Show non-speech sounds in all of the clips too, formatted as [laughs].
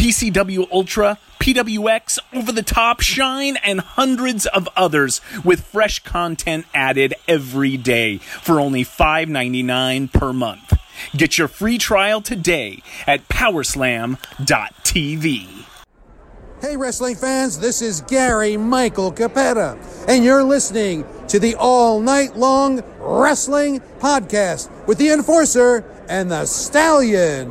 PCW Ultra, PWX, Over the Top, Shine, and hundreds of others with fresh content added every day for only $5.99 per month. Get your free trial today at powerslam.tv. Hey, wrestling fans, this is Gary Michael Cappetta, and you're listening to the All Night Long Wrestling Podcast with the Enforcer and the Stallion.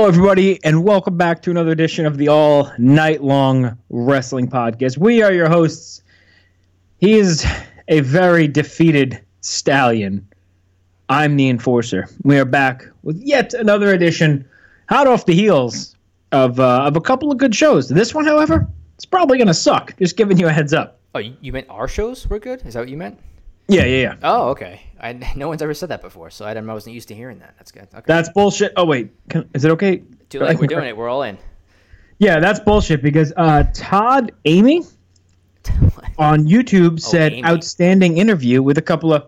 Hello, everybody, and welcome back to another edition of the All Night Long Wrestling Podcast. We are your hosts. He is a very defeated stallion. I'm the enforcer. We are back with yet another edition, hot off the heels of uh, of a couple of good shows. This one, however, it's probably going to suck. Just giving you a heads up. Oh, you you meant our shows were good? Is that what you meant? Yeah, yeah, yeah. Oh, okay. I, [laughs] no one's ever said that before, so I, I wasn't used to hearing that. That's good. Okay. That's bullshit. Oh wait, Can, is it okay? Too late. We're doing it. We're all in. [laughs] Yeah, that's bullshit because uh, Todd Amy [laughs] on YouTube said Amy. outstanding interview with a couple of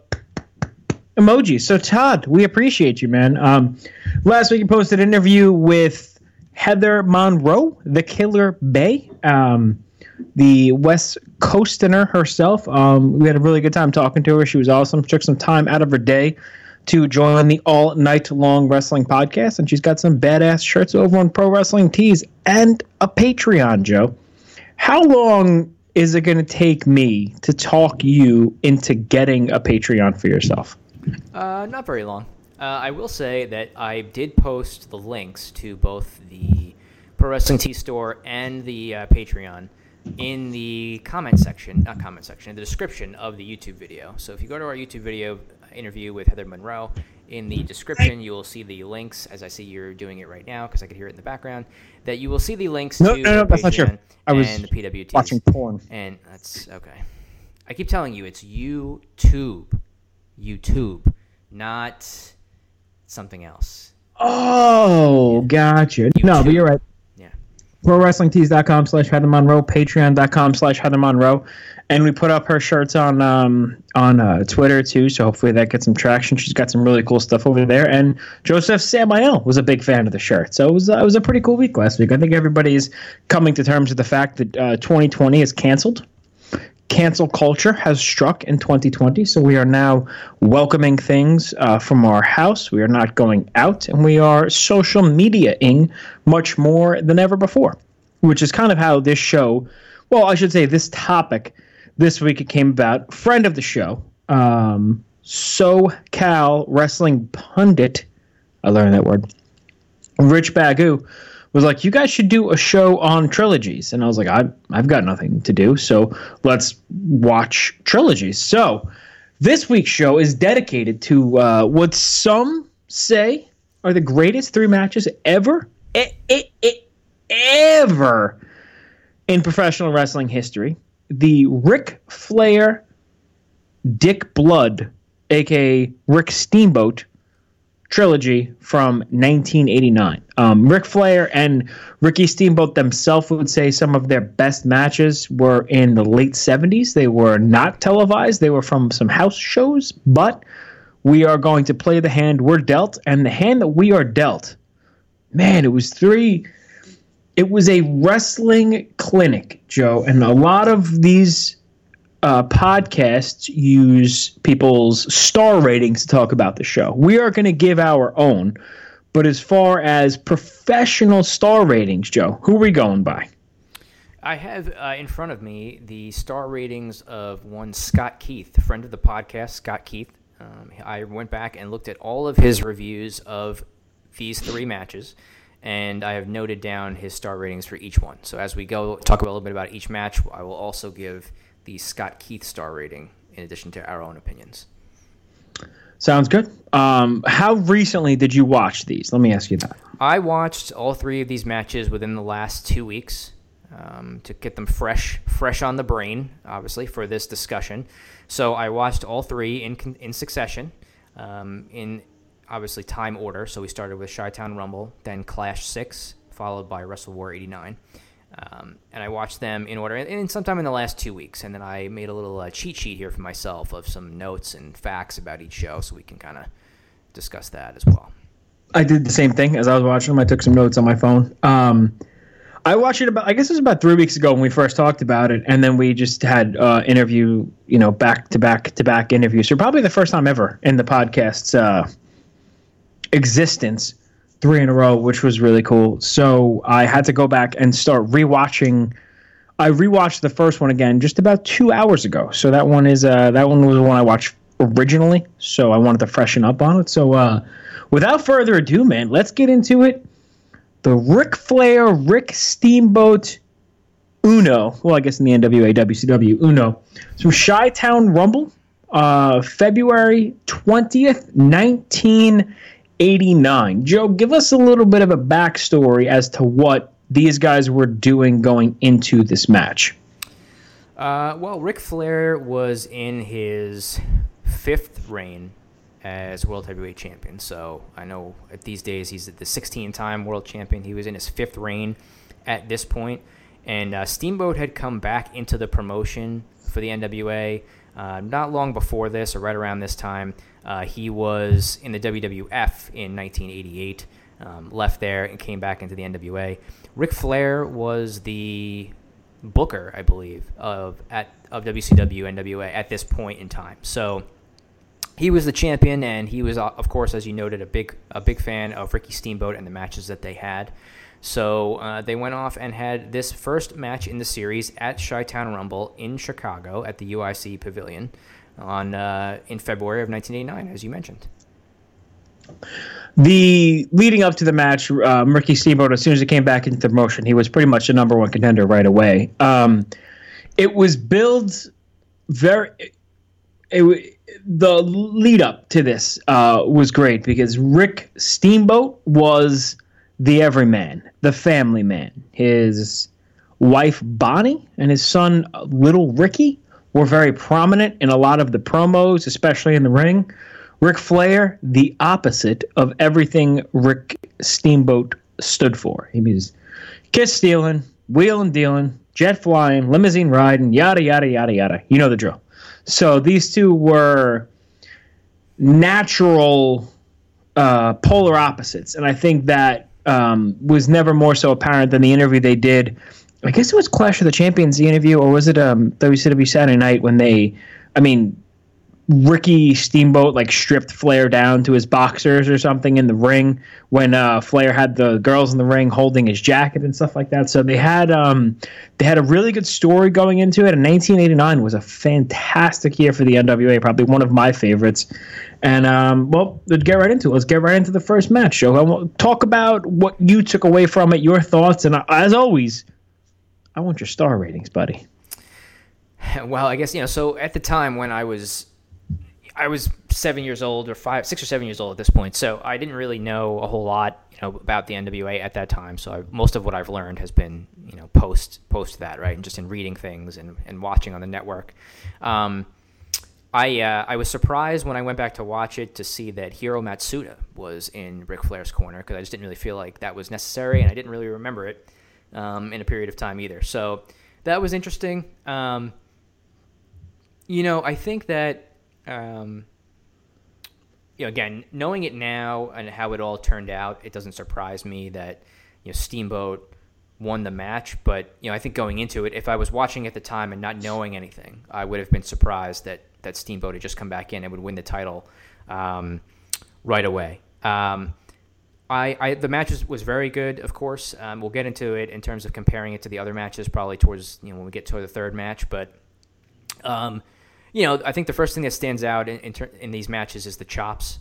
emojis. So Todd, we appreciate you, man. Um, last week you posted an interview with Heather Monroe, the Killer Bay, um, the West Coasterner herself. Um, we had a really good time talking to her. She was awesome. Took some time out of her day to join the all night long wrestling podcast, and she's got some badass shirts over on Pro Wrestling Tees and a Patreon, Joe. How long is it going to take me to talk you into getting a Patreon for yourself? Uh, not very long. Uh, I will say that I did post the links to both the Pro Wrestling T store and the uh, Patreon in the comment section, not comment section, in the description of the YouTube video. So if you go to our YouTube video interview with Heather Monroe, in the description you will see the links, as I see you're doing it right now because I could hear it in the background, that you will see the links No, to no, no, the that's not true. I was and the PWTs. watching porn. And that's okay. I keep telling you, it's YouTube. YouTube, not something else. Oh, gotcha. No, but you're right. ProWrestlingTees.com slash Heather Monroe, Patreon.com slash Heather Monroe. And we put up her shirts on um, on uh, Twitter too, so hopefully that gets some traction. She's got some really cool stuff over there. And Joseph Samael was a big fan of the shirt, so it was uh, it was a pretty cool week last week. I think everybody's coming to terms with the fact that uh, 2020 is canceled cancel culture has struck in 2020. So we are now welcoming things uh, from our house. We are not going out, and we are social mediaing much more than ever before, which is kind of how this show, well, I should say this topic this week it came about. Friend of the show, um, SoCal wrestling pundit, I learned that word, Rich Bagu was like, "You guys should do a show on trilogies," and I was like, "I I've got nothing to do, so let's watch trilogies." So this week's show is dedicated to uh, what some say are the greatest three matches ever, ever in professional wrestling history. The Ric Flair, Dick Blood, aka Rick Steamboat, trilogy from 1989. Um, Ric Flair and Ricky Steamboat themselves would say some of their best matches were in the late 70s. They were not televised, they were from some house shows, but we are going to play the hand we're dealt. And the hand that we are dealt, man, it was three. It was a wrestling clinic, Joe, and a lot of these uh, podcasts use people's star ratings to talk about the show. We are going to give our own, but as far as professional star ratings, Joe, who are we going by? I have uh, in front of me the star ratings of one Scott Keith, friend of the podcast, Scott Keith. Um, I went back and looked at all of his reviews of these three matches, and I have noted down his star ratings for each one. So as we go talk a little bit about each match, I will also give the Scott Keith star rating in addition to our own opinions. Sounds good. Um, how recently did you watch these? Let me ask you that. I watched all three of these matches within the last two weeks um, to get them fresh, fresh on the brain, obviously for this discussion. So I watched all three in in succession, um, in obviously time order. So we started with Chi-Town Rumble, then Clash Six, followed by Wrestle War '89. Um, and I watched them in order, and, and sometime in the last two weeks. And then I made a little uh, cheat sheet here for myself of some notes and facts about each show, so we can kind of discuss that as well. I did the same thing as I was watching them. I took some notes on my phone. Um, I watched it about, I guess it was about three weeks ago when we first talked about it, and then we just had uh, interview, you know, back to back to back interviews. So probably the first time ever in the podcast's uh, existence three in a row, which was really cool. So I had to go back and start rewatching. I rewatched the first one again just about two hours ago. So that one is uh, that one was the one I watched originally. So I wanted to freshen up on it. So uh, without further ado, man, let's get into it. The Ric Flair, Rick Steamboat, Uno. Well, I guess in the NWA, WCW, Uno. So Chi-Town Rumble, uh, February twentieth, nineteen. 89. Joe, give us a little bit of a backstory as to what these guys were doing going into this match. Uh, well, Ric Flair was in his fifth reign as World Heavyweight Champion. So I know at these days he's the 16 time World Champion. He was in his fifth reign at this point. And uh, Steamboat had come back into the promotion for the NWA uh, not long before this, or right around this time. Uh, he was in the WWF in 1988, um, left there and came back into the NWA. Ric Flair was the booker, I believe, of at of WCW NWA at this point in time. So he was the champion, and he was, uh, of course, as you noted, a big a big fan of Ricky Steamboat and the matches that they had. So uh, they went off and had this first match in the series at Chi-Town Rumble in Chicago at the UIC Pavilion on uh, in February of 1989, as you mentioned. The leading up to the match, um, Ricky Steamboat, as soon as he came back into the promotion, he was pretty much the number one contender right away. Um, it was billed very. It, the lead up to this uh, was great because Rick Steamboat was the everyman, the family man. His wife Bonnie and his son Little Ricky were very prominent in a lot of the promos, especially in the ring. Ric Flair, the opposite of everything Rick Steamboat stood for. He was kiss stealing, wheeling dealing, jet flying, limousine riding, yada yada yada yada. You know the drill. So these two were natural uh, polar opposites, and I think that um, was never more so apparent than the interview they did I guess it was Clash of the Champions the interview, or was it um WCW Saturday Night when they, I mean, Ricky Steamboat like stripped Flair down to his boxers or something in the ring when uh, Flair had the girls in the ring holding his jacket and stuff like that. So they had um, they had a really good story going into it. And 1989 was a fantastic year for the NWA, probably one of my favorites. And um, well, let's get right into it. Let's get right into the first match. Show talk about what you took away from it, your thoughts, and uh, as always, I want your star ratings, buddy. [laughs] Well, I guess you know. So at the time when I was, I was seven years old or five, six or seven years old at this point. So I didn't really know a whole lot, you know, about the NWA at that time. So I, most of what I've learned has been, you know, post post that, right, and just in reading things and, and watching on the network. Um, I uh, I was surprised when I went back to watch it to see that Hiro Matsuda was in Ric Flair's corner because I just didn't really feel like that was necessary, and I didn't really remember it um, in a period of time either. So that was interesting. Um, you know, I think that um, you know, again, knowing it now and how it all turned out, it doesn't surprise me that you know Steamboat won the match. But you know, I think going into it, if I was watching at the time and not knowing anything, I would have been surprised that that Steamboat had just come back in and would win the title um, right away. Um, I, I, the match was, was very good, of course. Um, we'll get into it in terms of comparing it to the other matches, probably towards you know when we get to the third match. But um, you know, I think the first thing that stands out in in, ter- in these matches is the chops.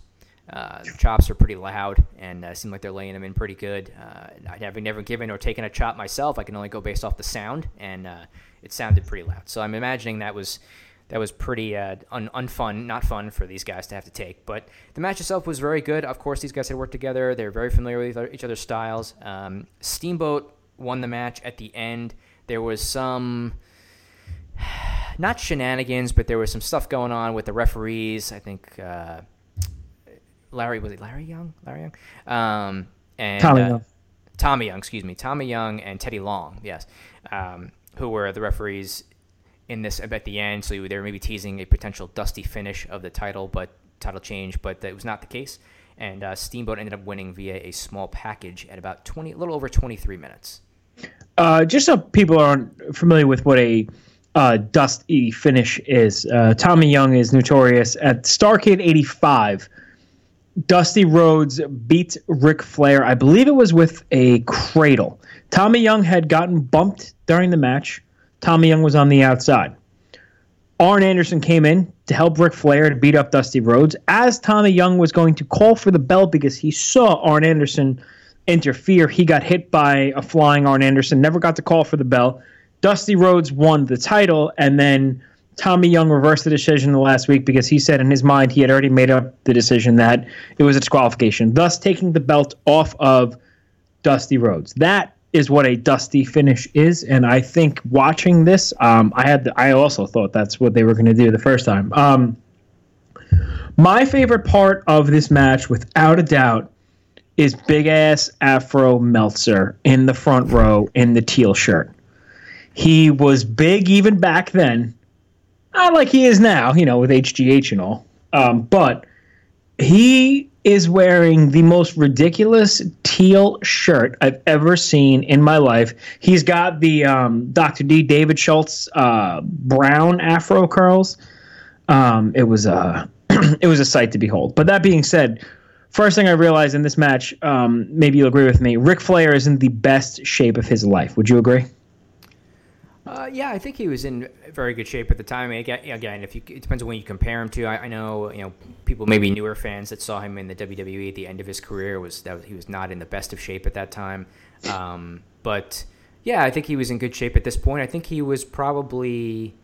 Uh, the chops are pretty loud and uh, seem like they're laying them in pretty good. Uh, having never given or taken a chop myself, I can only go based off the sound, and uh, it sounded pretty loud. So I'm imagining that was that was pretty uh, un- unfun, not fun for these guys to have to take. But the match itself was very good. Of course, these guys had worked together. They're very familiar with each other's styles. Um, Steamboat won the match at the end. There was some [sighs] not shenanigans, but there was some stuff going on with the referees. I think uh, Larry was it Larry Young? Larry Young, um, and Tommy uh, Young. Tommy Young, excuse me, Tommy Young and Teddy Long, yes, um, who were the referees in this at the end. So they were maybe teasing a potential dusty finish of the title, but title change, but that was not the case. And uh, Steamboat ended up winning via a small package at about twenty, a little over twenty-three minutes. Uh, just so people aren't familiar with what a uh, dusty finish is, uh, Tommy Young is notorious at Starcade '85. Dusty Rhodes beat Ric Flair. I believe it was with a cradle. Tommy Young had gotten bumped during the match. Tommy Young was on the outside. Arn Anderson came in to help Ric Flair to beat up Dusty Rhodes as Tommy Young was going to call for the belt because he saw Arn Anderson interfere. He got hit by a flying Arn Anderson, never got to call for the belt. Dusty Rhodes won the title, and then Tommy Young reversed the decision the last week because he said in his mind he had already made up the decision that it was a disqualification, thus taking the belt off of Dusty Rhodes. That is what a dusty finish is, and I think watching this, um, I had the, I also thought that's what they were going to do the first time. Um, my favorite part of this match, without a doubt, is big ass Afro Meltzer in the front row in the teal shirt. He was big even back then, not like he is now, you know, with HGH and all. Um, but he is wearing the most ridiculous teal shirt I've ever seen in my life. He's got the um, Dr. D. David Schultz uh, brown afro curls. Um, it was a [clears throat] it was a sight to behold. But that being said, first thing I realized in this match, um, maybe you'll agree with me, Ric Flair is in the best shape of his life. Would you agree? Uh, yeah, I think he was in very good shape at the time. Again, if you, it depends on when you compare him to. I, I, know you know people, maybe newer fans that saw him in the WWE at the end of his career was that he was not in the best of shape at that time. Um, but yeah, I think he was in good shape at this point. I think he was probably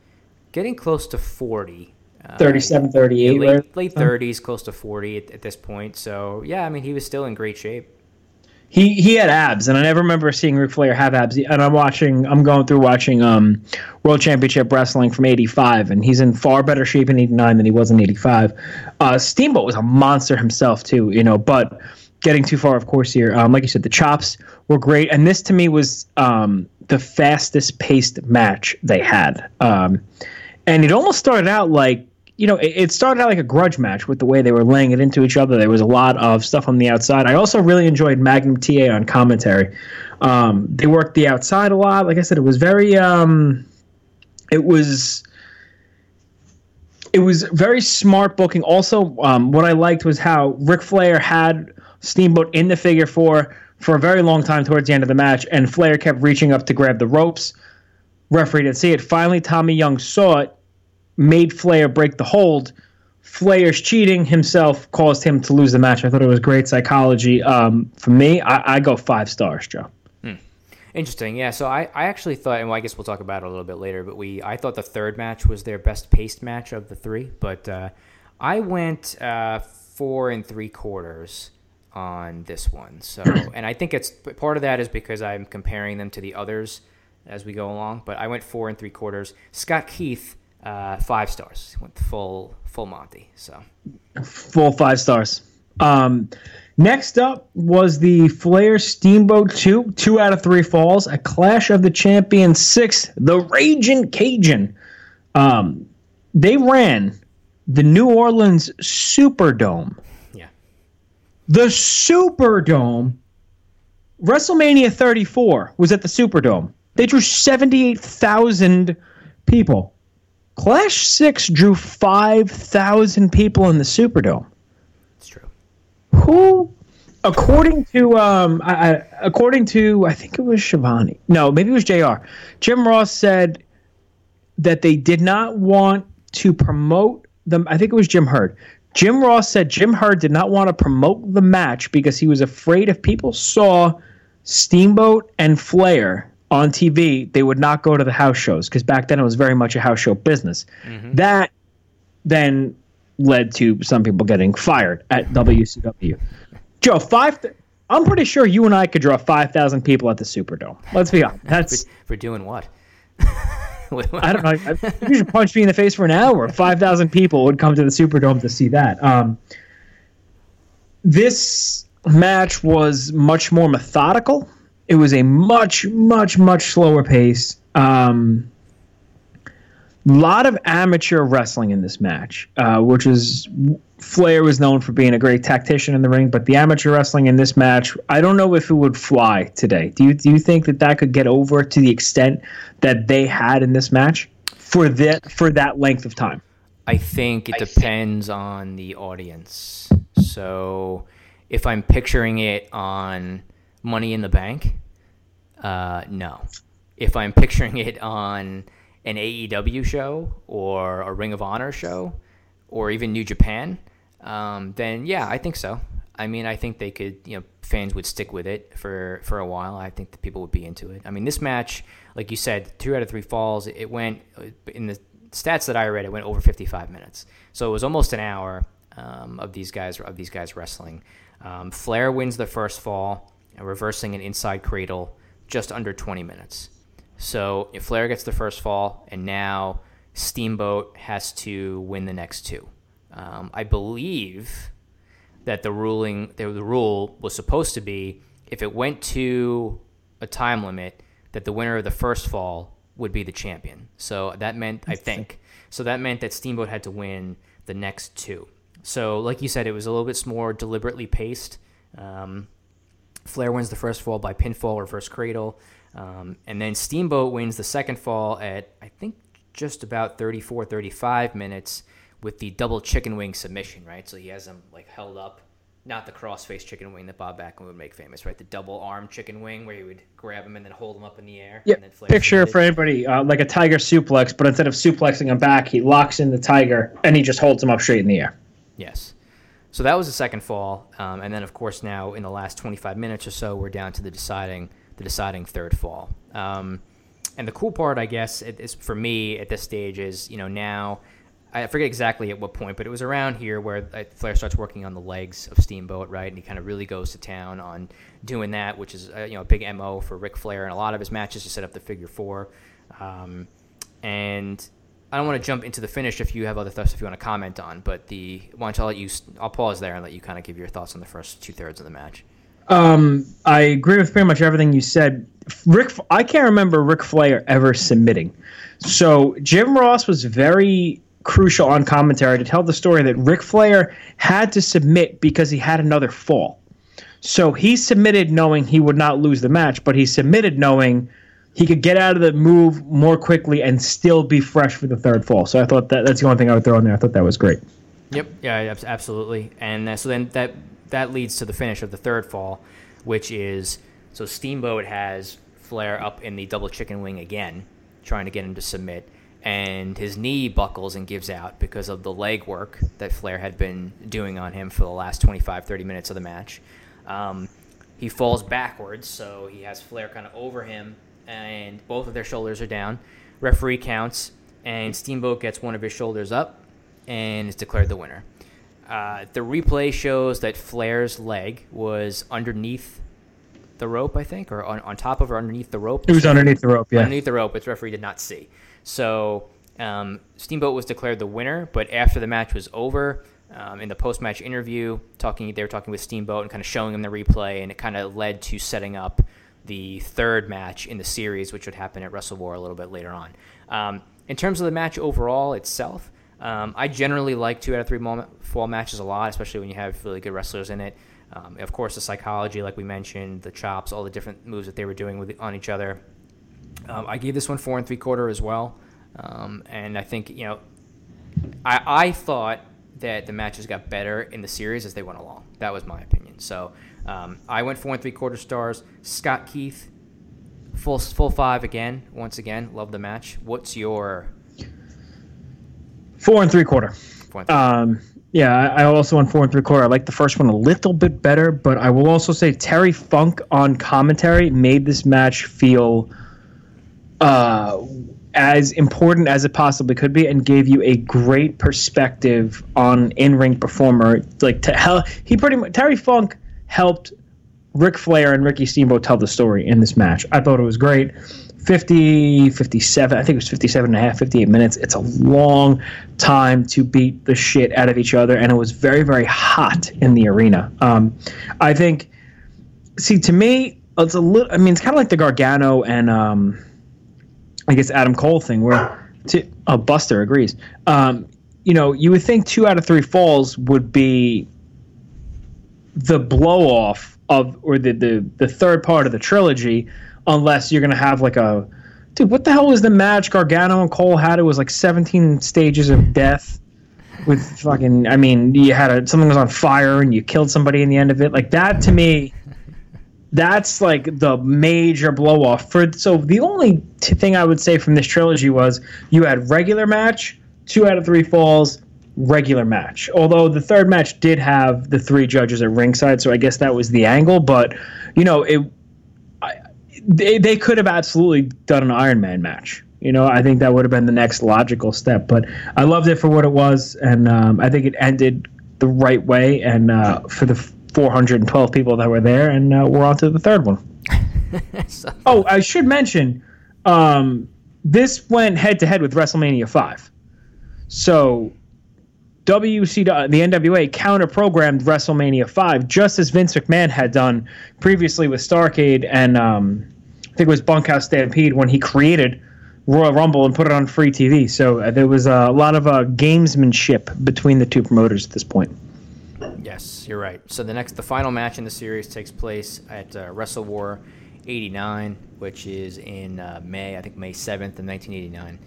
getting close to forty. Uh, 37, 38. Late, late 30s, close to 40 at, at this point. So, yeah, I mean, he was still in great shape. He he had abs, and I never remember seeing Ric Flair have abs. And I'm watching, I'm going through watching um, World Championship Wrestling from '85, and he's in far better shape in '89 than he was in '85. Uh, Steamboat was a monster himself too, you know. But getting too far, of course, here. Um, like you said, the chops were great, and this to me was um, the fastest paced match they had. Um, and it almost started out like you know, it, it, started out like a grudge match with the way they were laying it into each other. There was a lot of stuff on the outside. I also really enjoyed Magnum TA on commentary. Um, they worked the outside a lot. Like I said, it was very, um, it was, it was very smart booking. Also, um, what I liked was how Ric Flair had Steamboat in the figure four for a very long time towards the end of the match, and Flair kept reaching up to grab the ropes. Referee didn't see it. Finally, Tommy Young saw it made Flair break the hold. Flair's cheating himself caused him to lose the match. I thought it was great psychology. Um, for me, I, I, go five stars, Joe. Hmm. Interesting, yeah. So I, I actually thought, and well, I guess we'll talk about it a little bit later. But we, I thought the third match was their best paced match of the three. But uh, I went uh, four and three quarters on this one. So, [clears throat] and I think it's part of that is because I'm comparing them to the others as we go along. But I went four and three quarters. Scott Keith Uh, five stars. Went full full Monty. So full five stars. Um, next up was the Flair Steamboat 2, two out of three falls, a Clash of the Champions 6, the Raging Cajun. Um, they ran the New Orleans Superdome. yeah, The Superdome, WrestleMania 34 was at the Superdome. They drew 78,000 people. Clash 6 drew 5,000 people in the Superdome it's true. who according to um I, I, according to i think it was Shivani. no maybe it was jr jim ross said that they did not want to promote them i think it was jim herd jim ross said jim herd did not want to promote the match because he was afraid if people saw steamboat and flair on tv they would not go to the house shows because back then it was very much a house show business that then led to some people getting fired at WCW. Joe, five. Th- I'm pretty sure you and I could draw five thousand people at the Superdome. Let's be honest. That's For, for doing what? [laughs] I don't know. You should punch me in the face for an hour. Five thousand people would come to the Superdome to see that. Um, this match was much more methodical. It was a much, much, much slower pace. Um, lot of amateur wrestling in this match, uh, which is Flair was known for being a great tactician in the ring, but the amateur wrestling in this match, I don't know if it would fly today. Do you do you think that that could get over to the extent that they had in this match for that for that length of time? I think it depends on the audience. So if I'm picturing it on Money in the Bank, uh, no. If I'm picturing it on an AEW show or a Ring of Honor show or even New Japan, um, then yeah, I think so. I mean, I think they could, you know, fans would stick with it for, for a while. I think the people would be into it. I mean, this match, like you said, two out of three falls, it went in the stats that I read, it went over 55 minutes. So it was almost an hour um, of these guys of these guys wrestling. Um, Flair wins the first fall, reversing an inside cradle, just under 20 minutes. So if Flair gets the first fall, and now Steamboat has to win the next two. Um, I believe that the ruling, the, the rule was supposed to be if it went to a time limit, that the winner of the first fall would be the champion. So that meant, I think, so that meant that Steamboat had to win the next two. So, like you said, it was a little bit more deliberately paced. Um, Flair wins the first fall by pinfall, or reverse cradle. Um, and then Steamboat wins the second fall at, I think, just about 34, 35 minutes with the double chicken wing submission, right? So he has him like held up, not the cross-face chicken wing that Bob Backlund would make famous, right? The double arm chicken wing where he would grab him and then hold him up in the air. Yeah, and then picture for anybody uh, like a tiger suplex, but instead of suplexing him back, he locks in the tiger and he just holds him up straight in the air. Yes. So that was the second fall, um, and then of course now in the last 25 minutes or so, we're down to the deciding the deciding third fall. Um, and the cool part, I guess, for me at this stage is you know now I forget exactly at what point, but it was around here where uh, Flair starts working on the legs of Steamboat, right? And he kind of really goes to town on doing that, which is uh, you know a big mo for Ric Flair and a lot of his matches to set up the figure four. Um, and I don't want to jump into the finish if you have other thoughts if you want to comment on, but the don't I let you? I'll pause there and let you kind of give your thoughts on the first two thirds of the match. Um, I agree with pretty much everything you said. Rick, I can't remember Ric Flair ever submitting. So Jim Ross was very crucial on commentary to tell the story that Ric Flair had to submit because he had another fall. So he submitted knowing he would not lose the match, but he submitted knowing he could get out of the move more quickly and still be fresh for the third fall. So I thought that that's the only thing I would throw in there. I thought that was great. Yep. Yeah. Absolutely. And uh, so then that that leads to the finish of the third fall, which is so Steamboat has Flair up in the double chicken wing again, trying to get him to submit, and his knee buckles and gives out because of the leg work that Flair had been doing on him for the last 25, 30 minutes of the match. Um, he falls backwards, so he has Flair kind of over him, and both of their shoulders are down. Referee counts, and Steamboat gets one of his shoulders up and is declared the winner. Uh, the replay shows that Flair's leg was underneath the rope, I think, or on, on top of or underneath the rope. It was underneath the rope, yeah. Underneath the rope, which referee did not see. So Um, Steamboat was declared the winner, but after the match was over, um, in the post-match interview, talking they were talking with Steamboat and kind of showing him the replay, and it kind of led to setting up the third match in the series, which would happen at Wrestle War a little bit later on. Um, in terms of the match overall itself, um, I generally like two out of three fall matches a lot, especially when you have really good wrestlers in it. Um, of course, the psychology, like we mentioned, the chops, all the different moves that they were doing with on each other. Um, I gave this one four and three quarter as well, um, and I think you know, I, I thought that the matches got better in the series as they went along. That was my opinion. So um, I went four and three quarter stars. Scott Keith, full full five again. Once again, love the match. What's your four and three quarter? Four and three. Um, yeah, I also went four and three quarter. I like the first one a little bit better, but I will also say Terry Funk on commentary made this match feel uh, as important as it possibly could be and gave you a great perspective on in-ring performer like to hell he pretty much Terry Funk helped Ric Flair and Ricky Steamboat tell the story in this match. I thought it was great. 50, 57, I think it was 57 and a half, 58 minutes. It's a long time to beat the shit out of each other, and it was very, very hot in the arena. Um, I think, see, to me, it's a little, I mean, it's kind of like the Gargano and, um, I guess Adam Cole thing where to, oh, Buster agrees. Um, you know, you would think two out of three falls would be the blow off of or the, the the third part of the trilogy, unless you're gonna have like a dude. What the hell was the match Gargano and Cole had? It was like 17 stages of death with fucking. I mean, you had a something was on fire and you killed somebody in the end of it. Like that to me that's like the major blow off for so the only t- thing i would say from this trilogy was you had regular match two out of three falls regular match. Although the third match did have the three judges at ringside so i guess that was the angle but you know it they, they could have absolutely done an iron man match. You know i think that would have been the next logical step but i loved it for what it was and um, i think it ended the right way and uh, for the 412 people that were there, and uh, we're on to the third one. [laughs] so. Oh, I should mention, um, this went head to head with WrestleMania 5. So WC, the NWA counter programmed WrestleMania 5 just as Vince McMahon had done previously with Starcade and um, I think it was Bunkhouse Stampede when he created Royal Rumble and put it on free TV. So uh, there was a lot of uh, gamesmanship between the two promoters at this point. Yes, you're right. So the next, the final match in the series takes place at uh, Wrestle War 89, which is in uh, May, I think May 7th of 1989.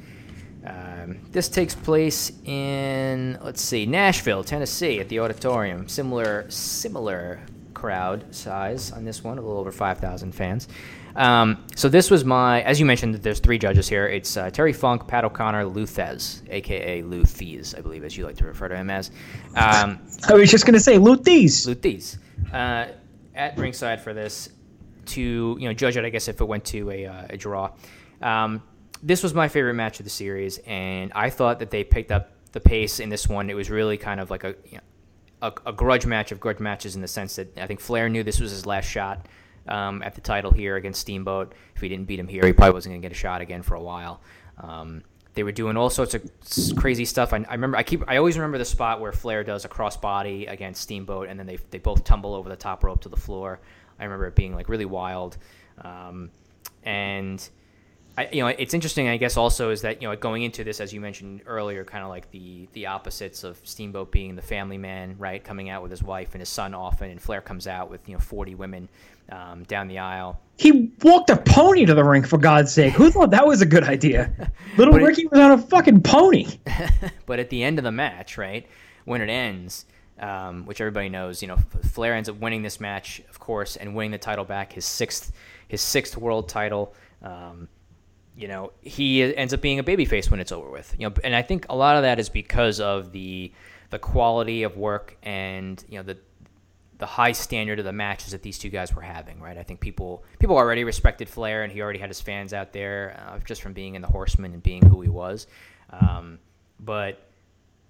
Um, this takes place in let's see, Nashville, Tennessee, at the auditorium. Similar, similar crowd size on this one, a little over 5,000 fans. Um, so this was my, as you mentioned, there's three judges here. It's uh, Terry Funk, Pat O'Connor, Lou Thesz, aka Lou Thesz, I believe, as you like to refer to him as. Um, I was just going to say. Lou Thesz. Uh, at ringside for this to you know judge it, I guess if it went to a, uh, a draw. Um, this was my favorite match of the series, and I thought that they picked up the pace in this one. It was really kind of like a you know, a, a grudge match of grudge matches in the sense that I think Flair knew this was his last shot um, at the title here against Steamboat. If he didn't beat him here, he probably wasn't going to get a shot again for a while. Um, they were doing all sorts of crazy stuff. I, I, remember, I keep, I always remember the spot where Flair does a crossbody against Steamboat, and then they they both tumble over the top rope to the floor. I remember it being like really wild, um, and. I, you know, it's interesting. I guess also is that you know going into this, as you mentioned earlier, kind of like the the opposites of Steamboat being the family man, right, coming out with his wife and his son often, and Flair comes out with you know forty women um, down the aisle. He walked a pony to the ring for God's sake. Who thought that was a good idea? [laughs] Little Ricky was on a fucking pony. [laughs] but at the end of the match, right when it ends, um, which everybody knows, you know, Flair ends up winning this match, of course, and winning the title back, his sixth, his sixth world title. Um, you know, he ends up being a babyface when it's over with. You know, and I think a lot of that is because of the the quality of work and you know the the high standard of the matches that these two guys were having, right? I think people people already respected Flair, and he already had his fans out there uh, just from being in the Horsemen and being who he was. Um, but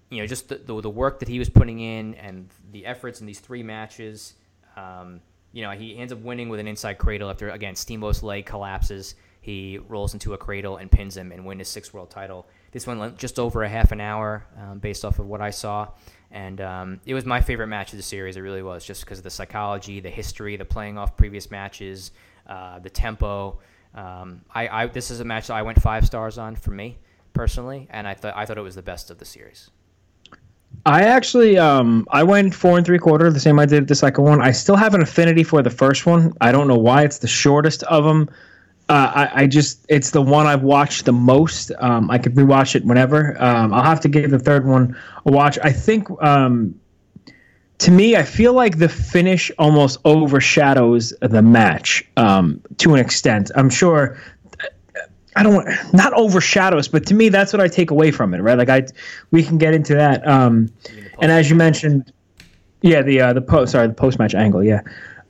you know, just the, the, the work that he was putting in and the efforts in these three matches. Um, you know, he ends up winning with an inside cradle after again Steamboat's leg collapses. he rolls into a cradle and pins him and win his sixth world title. This one just over a half an hour, um, based off of what I saw, and um, it was my favorite match of the series. It really was, just because of the psychology, the history, the playing off previous matches, uh, the tempo. Um, I, I this is a match that I went five stars on for me personally, and I thought I thought it was the best of the series. I actually, um, I went four and three quarter, the same I did the second one. I still have an affinity for the first one. I don't know why it's the shortest of them. Uh, I, I, just, it's the one I've watched the most. Um, I could rewatch it whenever. Um, I'll have to give the third one a watch. I think, um, to me, I feel like the finish almost overshadows the match um, to an extent. I'm sure I don't want not overshadows, but to me that's what I take away from it, right? Like I, we can get into that. Um, and as you mentioned, yeah, the uh, the post sorry the post match angle, yeah.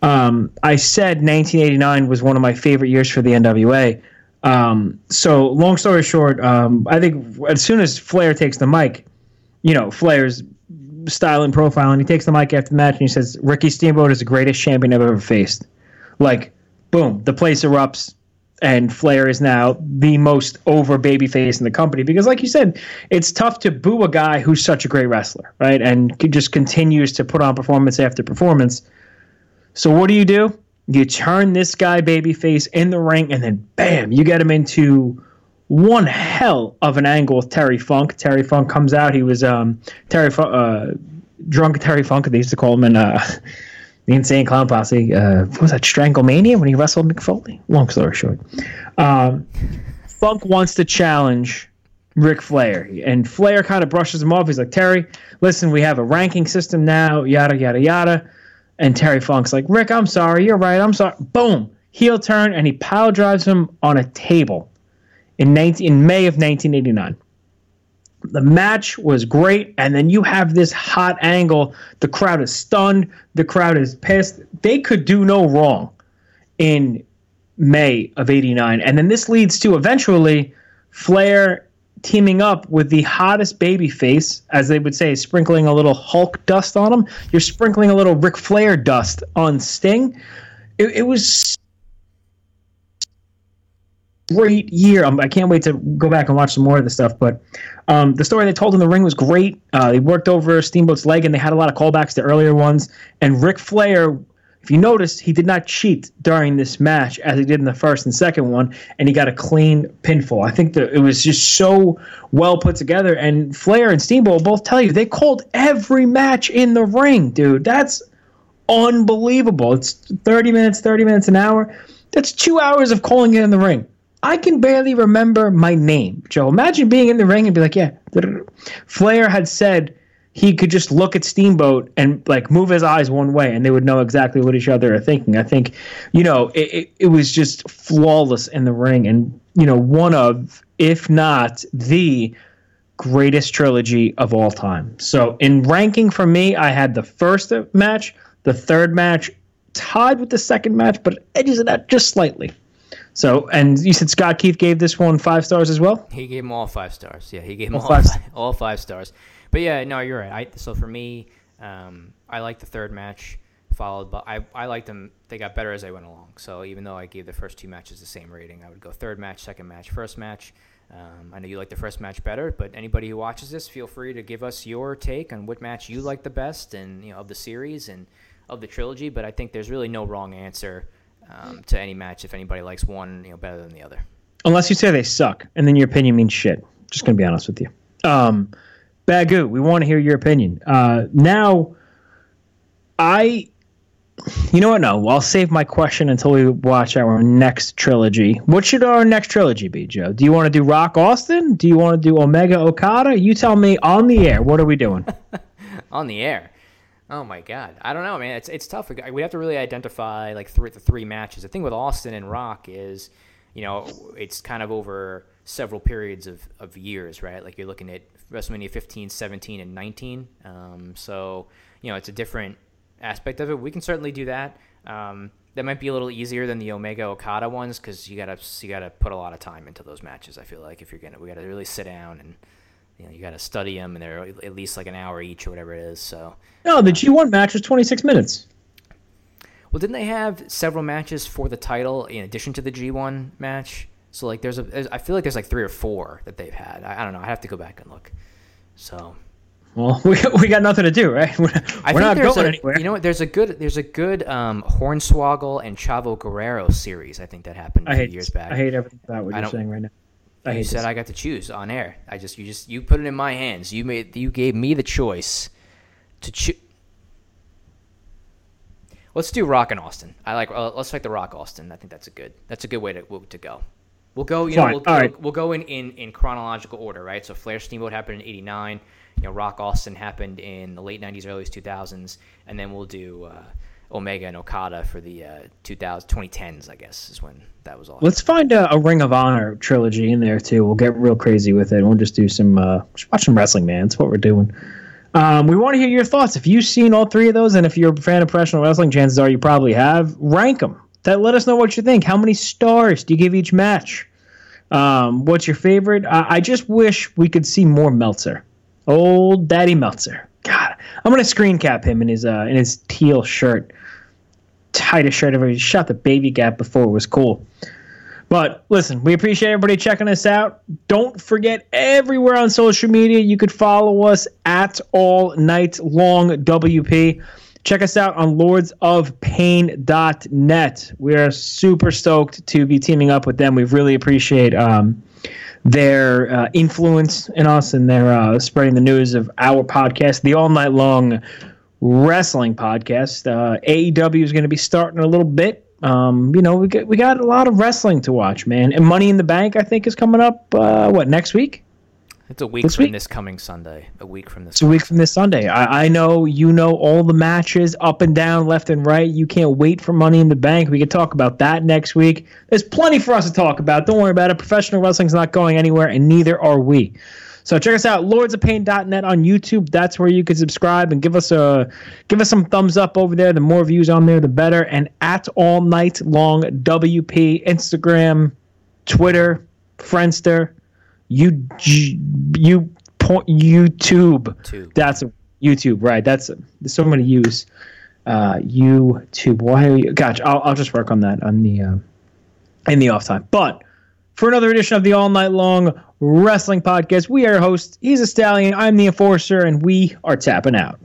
Um, I said 1989 was one of my favorite years for the NWA. Um, so long story short, um, I think as soon as Flair takes the mic, you know Flair's style and profile, and he takes the mic after the match and he says Ricky Steamboat is the greatest champion I've ever faced. Like, boom, the place erupts and Flair is now the most over babyface in the company because, like you said, it's tough to boo a guy who's such a great wrestler, right? And just continues to put on performance after performance. So what do you do? You turn this guy babyface in the ring, and then bam, you get him into one hell of an angle with Terry Funk. Terry Funk comes out. He was um, Terry uh, drunk Terry Funk. They used to call him in. Uh, [laughs] the Insane Clown Posse. Uh, what was that Stranglemania when he wrestled Mick Foley? Long story short, um, Funk wants to challenge Ric Flair, and Flair kind of brushes him off. He's like, Terry, listen, we have a ranking system now, yada yada yada. And Terry Funk's like, Rick, I'm sorry, you're right, I'm sorry. Boom, heel turn, and he pile drives him on a table in 19, in May of 1989 the match was great and then you have this hot angle. The crowd is stunned. The crowd is pissed. They could do no wrong in may of 89 and then this leads to eventually flair teaming up with the hottest baby face as they would say sprinkling a little hulk dust on him you're sprinkling a little Ric flair dust on sting it, it was great year. Um, I can't wait to go back and watch some more of this stuff. But um, the story they told in the ring was great. Uh, they worked over Steamboat's leg, and they had a lot of callbacks to earlier ones. And Ric Flair, if you noticed, he did not cheat during this match as he did in the first and second one, and he got a clean pinfall. I think that it was just so well put together. And Flair and Steamboat both tell you they called every match in the ring, dude. That's unbelievable. It's 30 minutes, 30 minutes an hour. That's two hours of calling it in the ring. I can barely remember my name, Joe. Imagine being in the ring and be like, yeah. [laughs] Flair had said he could just look at Steamboat and like move his eyes one way and they would know exactly what each other are thinking. I think, you know, it, it, it was just flawless in the ring and, you know, one of, if not the greatest trilogy of all time. So in ranking for me, I had the first match, the third match, tied with the second match, but edges it out just slightly. So, and you said Scott Keith gave this one five stars as well. He gave them all five stars. Yeah, he gave them all, all five, five, [laughs] all five stars. But yeah, no, you're right. I, so for me, um, I like the third match followed, but I I liked them. They got better as I went along. So even though I gave the first two matches the same rating, I would go third match, second match, first match. Um, I know you like the first match better, but anybody who watches this, feel free to give us your take on what match you like the best, and you know of the series and of the trilogy. But I think there's really no wrong answer um, to any match if anybody likes one you know better than the other. Unless you say they suck, and then your opinion means shit. Just gonna be honest with you. Um, Bagu, we want to hear your opinion. Uh, now, I, you know what? No, I'll save my question until we watch our next trilogy. What should our next trilogy be, Joe? Do you want to do Rock Austin? Do you want to do Omega Okada? You tell me on the air. What are we doing? [laughs] on the air. Oh my god, I don't know, man. It's it's tough. We have to really identify like three the three matches. The thing with Austin and Rock is, you know, it's kind of over several periods of, of years, right? Like you're looking at WrestleMania 15, 17, and 19. Um, so you know, it's a different aspect of it. We can certainly do that. Um, that might be a little easier than the Omega Okada ones because you gotta you gotta put a lot of time into those matches. I feel like if you're gonna we gotta really sit down and you know you got to study them, and they're at least like an hour each or whatever it is. So no, the G1 match was 26 minutes. Well, didn't they have several matches for the title in addition to the G1 match? So like there's a I feel like there's like three or four that they've had. I, I don't know. I have to go back and look. So Well, [laughs] we got, we got nothing to do, right? [laughs] We're, we're not going a, anywhere. You know what? There's a good there's a good um, Hornswoggle and Chavo Guerrero series. I think that happened a I few hate years back. I hate everything about what I you're saying right now. I you said this. I got to choose on air. I just you just you put it in my hands. You made you gave me the choice to choose. Let's do Rock and Austin. I like. Uh, let's like the Rock Austin. I think that's a good. That's a good way to to go. We'll go. You know, we'll, All right. we'll, we'll go in, in in chronological order, right? So Flair Steamboat happened in '89. You know, Rock Austin happened in the late '90s, early 2000s, and then we'll do uh, Omega and Okada for the uh, 2000 2010s. I guess is when that was all. Let's find a, a Ring of Honor trilogy in there too. We'll get real crazy with it. We'll just do some uh, just watch some wrestling, man. That's what we're doing. Um, we want to hear your thoughts. If you've seen all three of those, and if you're a fan of professional wrestling, chances are you probably have. Rank them. That let us know what you think. How many stars do you give each match? Um, what's your favorite? I, I just wish we could see more Meltzer. Old Daddy Meltzer. God, I'm gonna screen cap him in his uh, in his teal shirt, tightest shirt ever. He shot the baby gap before it was cool. But listen, we appreciate everybody checking us out. Don't forget everywhere on social media you could follow us at all night long WP. Check us out on lordsofpain.net. We are super stoked to be teaming up with them. We really appreciate um, their uh, influence in us and their uh, spreading the news of our podcast, the all night long wrestling podcast. Uh, AEW is going to be starting a little bit. Um, you know, we got we got a lot of wrestling to watch, man. And Money in the Bank, I think, is coming up. Uh, what next week? It's a week this from week? this coming Sunday. A week from this. It's a week from this Sunday. I, I know you know all the matches up and down, left and right. You can't wait for Money in the Bank. We could talk about that next week. There's plenty for us to talk about. Don't worry about it. Professional wrestling's not going anywhere, and neither are we. So check us out, lordsofpain.net on YouTube. That's where you can subscribe and give us a give us some thumbs up over there. The more views on there, the better. And at all night long WP Instagram, Twitter, Friendster, you you point YouTube. Tube. That's a, YouTube, right? That's there's so many U's. Uh, YouTube. Why? Are you, gotcha. I'll I'll just work on that on the uh, in the off time. But for another edition of the All Night Long Wrestling Podcast, we are your hosts. He's a stallion. I'm the enforcer, and we are tapping out.